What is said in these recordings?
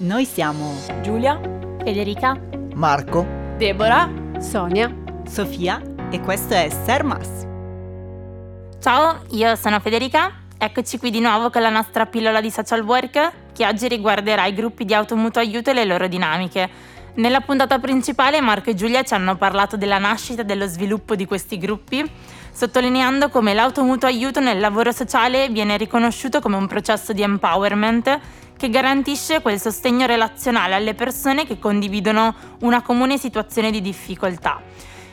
Noi siamo Giulia, Federica, Marco, Deborah, Sonia, Sofia e questo è Sermas. Ciao, io sono Federica. Eccoci qui di nuovo con la nostra pillola di social work che oggi riguarderà i gruppi di automutuo aiuto e le loro dinamiche. Nella puntata principale Marco e Giulia ci hanno parlato della nascita e dello sviluppo di questi gruppi, sottolineando come l'automutuo aiuto nel lavoro sociale viene riconosciuto come un processo di empowerment che garantisce quel sostegno relazionale alle persone che condividono una comune situazione di difficoltà.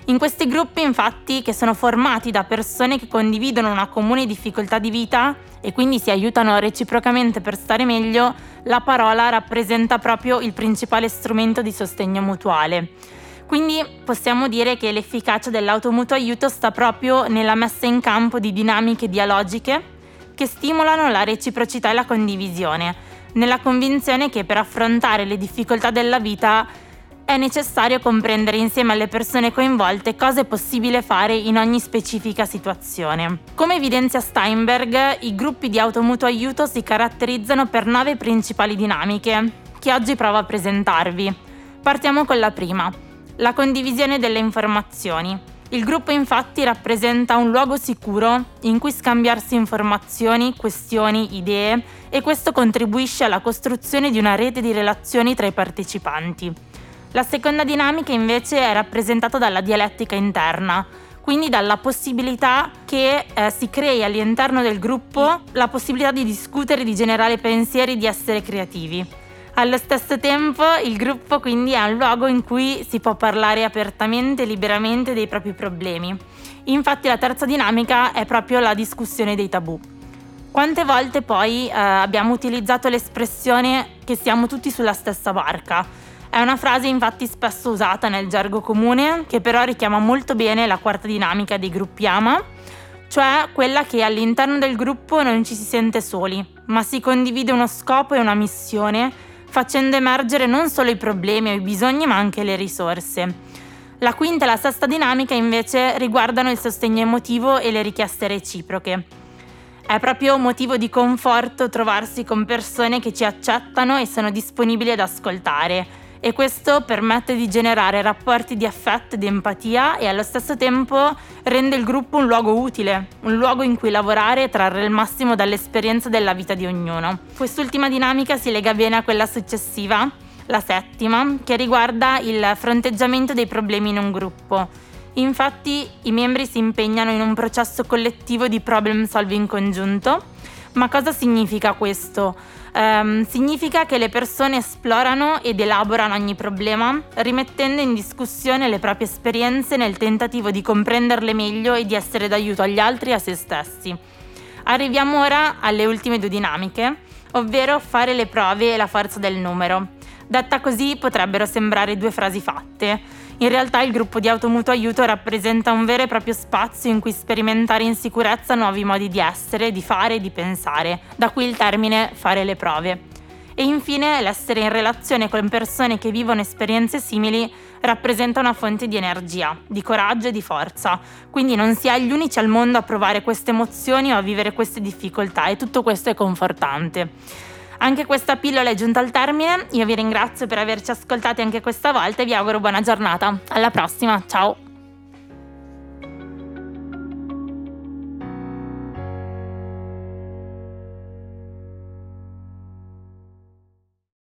In questi gruppi, infatti, che sono formati da persone che condividono una comune difficoltà di vita e quindi si aiutano reciprocamente per stare meglio, la parola rappresenta proprio il principale strumento di sostegno mutuale. Quindi possiamo dire che l'efficacia dell'automutuo aiuto sta proprio nella messa in campo di dinamiche dialogiche che stimolano la reciprocità e la condivisione, nella convinzione che per affrontare le difficoltà della vita è necessario comprendere insieme alle persone coinvolte cosa è possibile fare in ogni specifica situazione. Come evidenzia Steinberg, i gruppi di automutuo aiuto si caratterizzano per nove principali dinamiche, che oggi provo a presentarvi. Partiamo con la prima, la condivisione delle informazioni. Il gruppo infatti rappresenta un luogo sicuro in cui scambiarsi informazioni, questioni, idee e questo contribuisce alla costruzione di una rete di relazioni tra i partecipanti. La seconda dinamica invece è rappresentata dalla dialettica interna, quindi dalla possibilità che eh, si crei all'interno del gruppo la possibilità di discutere, di generare pensieri, di essere creativi. Allo stesso tempo il gruppo quindi è un luogo in cui si può parlare apertamente e liberamente dei propri problemi. Infatti la terza dinamica è proprio la discussione dei tabù. Quante volte poi eh, abbiamo utilizzato l'espressione che siamo tutti sulla stessa barca? È una frase infatti spesso usata nel gergo comune che però richiama molto bene la quarta dinamica dei gruppi AMA, cioè quella che all'interno del gruppo non ci si sente soli, ma si condivide uno scopo e una missione facendo emergere non solo i problemi o i bisogni ma anche le risorse. La quinta e la sesta dinamica invece riguardano il sostegno emotivo e le richieste reciproche. È proprio motivo di conforto trovarsi con persone che ci accettano e sono disponibili ad ascoltare e questo permette di generare rapporti di affetto e di empatia e allo stesso tempo rende il gruppo un luogo utile, un luogo in cui lavorare e trarre il massimo dall'esperienza della vita di ognuno. Quest'ultima dinamica si lega bene a quella successiva, la settima, che riguarda il fronteggiamento dei problemi in un gruppo. Infatti i membri si impegnano in un processo collettivo di problem solving congiunto. Ma cosa significa questo? Um, significa che le persone esplorano ed elaborano ogni problema, rimettendo in discussione le proprie esperienze nel tentativo di comprenderle meglio e di essere d'aiuto agli altri e a se stessi. Arriviamo ora alle ultime due dinamiche, ovvero fare le prove e la forza del numero. Detta così potrebbero sembrare due frasi fatte, in realtà il gruppo di automutuo aiuto rappresenta un vero e proprio spazio in cui sperimentare in sicurezza nuovi modi di essere, di fare e di pensare, da qui il termine fare le prove. E infine l'essere in relazione con persone che vivono esperienze simili rappresenta una fonte di energia, di coraggio e di forza, quindi non si è gli unici al mondo a provare queste emozioni o a vivere queste difficoltà e tutto questo è confortante. Anche questa pillola è giunta al termine, io vi ringrazio per averci ascoltati anche questa volta e vi auguro buona giornata. Alla prossima, ciao!